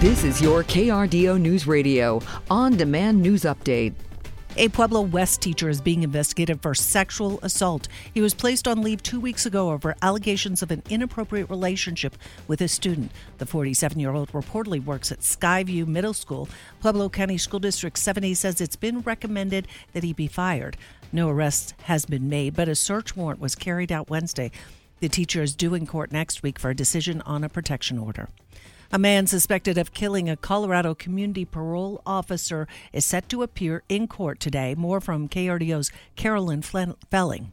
This is your KRDO News Radio on demand news update. A Pueblo West teacher is being investigated for sexual assault. He was placed on leave two weeks ago over allegations of an inappropriate relationship with a student. The 47 year old reportedly works at Skyview Middle School. Pueblo County School District 70 says it's been recommended that he be fired. No arrest has been made, but a search warrant was carried out Wednesday. The teacher is due in court next week for a decision on a protection order. A man suspected of killing a Colorado community parole officer is set to appear in court today. More from KRDO's Carolyn Felling.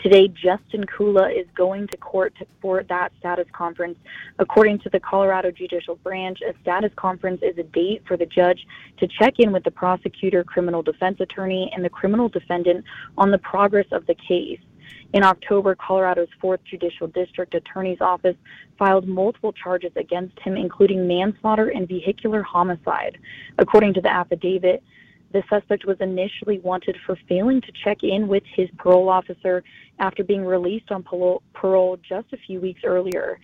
Today, Justin Kula is going to court for that status conference. According to the Colorado Judicial Branch, a status conference is a date for the judge to check in with the prosecutor, criminal defense attorney, and the criminal defendant on the progress of the case. In October, Colorado's 4th Judicial District Attorney's Office filed multiple charges against him, including manslaughter and vehicular homicide. According to the affidavit, the suspect was initially wanted for failing to check in with his parole officer after being released on parole just a few weeks earlier.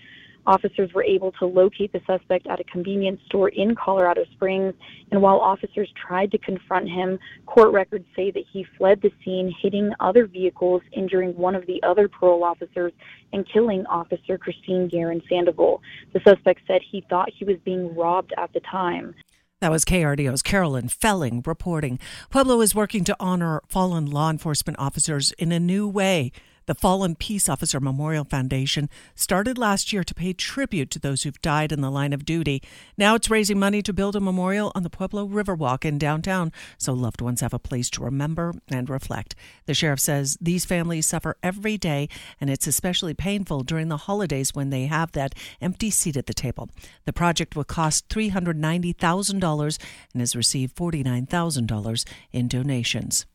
Officers were able to locate the suspect at a convenience store in Colorado Springs, and while officers tried to confront him, court records say that he fled the scene, hitting other vehicles, injuring one of the other parole officers, and killing Officer Christine Gurule Sandoval. The suspect said he thought he was being robbed at the time. That was KRDO's Carolyn Felling reporting. Pueblo is working to honor fallen law enforcement officers in a new way. The Fallen Peace Officer Memorial Foundation started last year to pay tribute to those who've died in the line of duty. Now it's raising money to build a memorial on the Pueblo Riverwalk in downtown so loved ones have a place to remember and reflect. The sheriff says these families suffer every day and it's especially painful during the holidays when they have that empty seat at the table. The project will cost $390,000 and has received $49,000 in donations.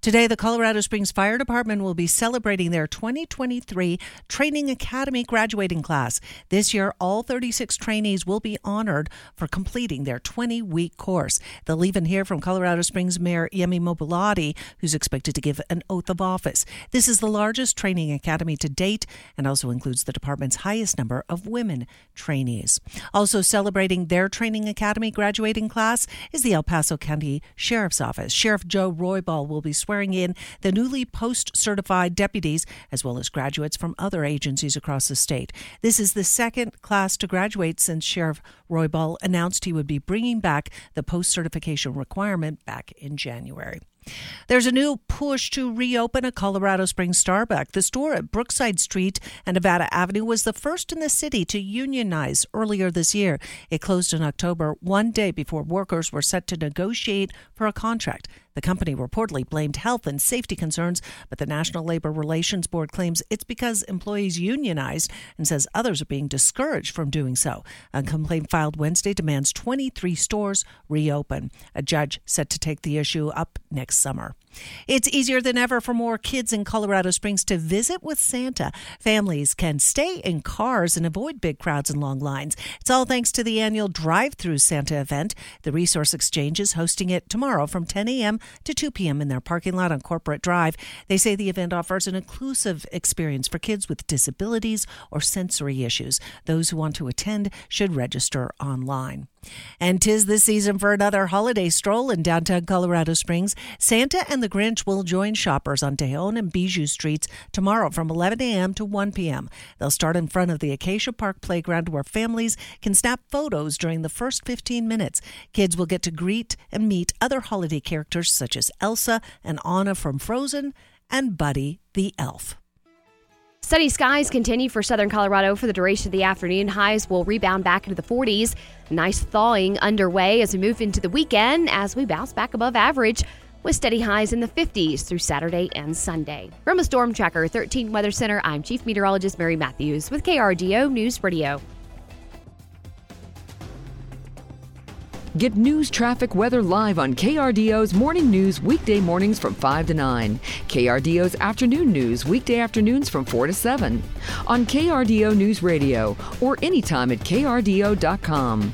Today, the Colorado Springs Fire Department will be celebrating their 2023 Training Academy graduating class. This year, all 36 trainees will be honored for completing their 20 week course. They'll even hear from Colorado Springs Mayor Yemi Mobolade, who's expected to give an oath of office. This is the largest training academy to date and also includes the department's highest number of women trainees. Also celebrating their Training Academy graduating class is the El Paso County Sheriff's Office. Sheriff Joe Roybal will will be swearing in the newly post certified deputies as well as graduates from other agencies across the state. This is the second class to graduate since Sheriff Roybal announced he would be bringing back the post certification requirement back in January. There's a new push to reopen a Colorado Springs Starbucks. The store at Brookside Street and Nevada Avenue was the first in the city to unionize earlier this year. It closed in October, one day before workers were set to negotiate for a contract. The company reportedly blamed health and safety concerns, but the National Labor Relations Board claims it's because employees unionized and says others are being discouraged from doing so. A complaint filed Wednesday demands 23 stores reopen. A judge set to take the issue up next summer. It's easier than ever for more kids in Colorado Springs to visit with Santa. Families can stay in cars and avoid big crowds and long lines. It's all thanks to the annual Drive Through Santa event. The Resource Exchange is hosting it tomorrow from 10 a.m. to 2 p.m. in their parking lot on Corporate Drive. They say the event offers an inclusive experience for kids with disabilities or sensory issues. Those who want to attend should register online. And tis the season for another holiday stroll in downtown Colorado Springs. Santa and the Grinch will join shoppers on Tejon and Bijou streets tomorrow from 11 a.m. to 1 p.m. They'll start in front of the Acacia Park playground where families can snap photos during the first 15 minutes. Kids will get to greet and meet other holiday characters such as Elsa and Anna from Frozen and Buddy the Elf. Sunny skies continue for southern Colorado for the duration of the afternoon. Highs will rebound back into the 40s. Nice thawing underway as we move into the weekend as we bounce back above average with steady highs in the 50s through Saturday and Sunday. From a Storm Tracker 13 Weather Center, I'm Chief Meteorologist Mary Matthews with KRDO News Radio. Get news, traffic, weather live on KRDO's Morning News weekday mornings from 5 to 9. KRDO's Afternoon News weekday afternoons from 4 to 7. On KRDO News Radio or anytime at KRDO.com.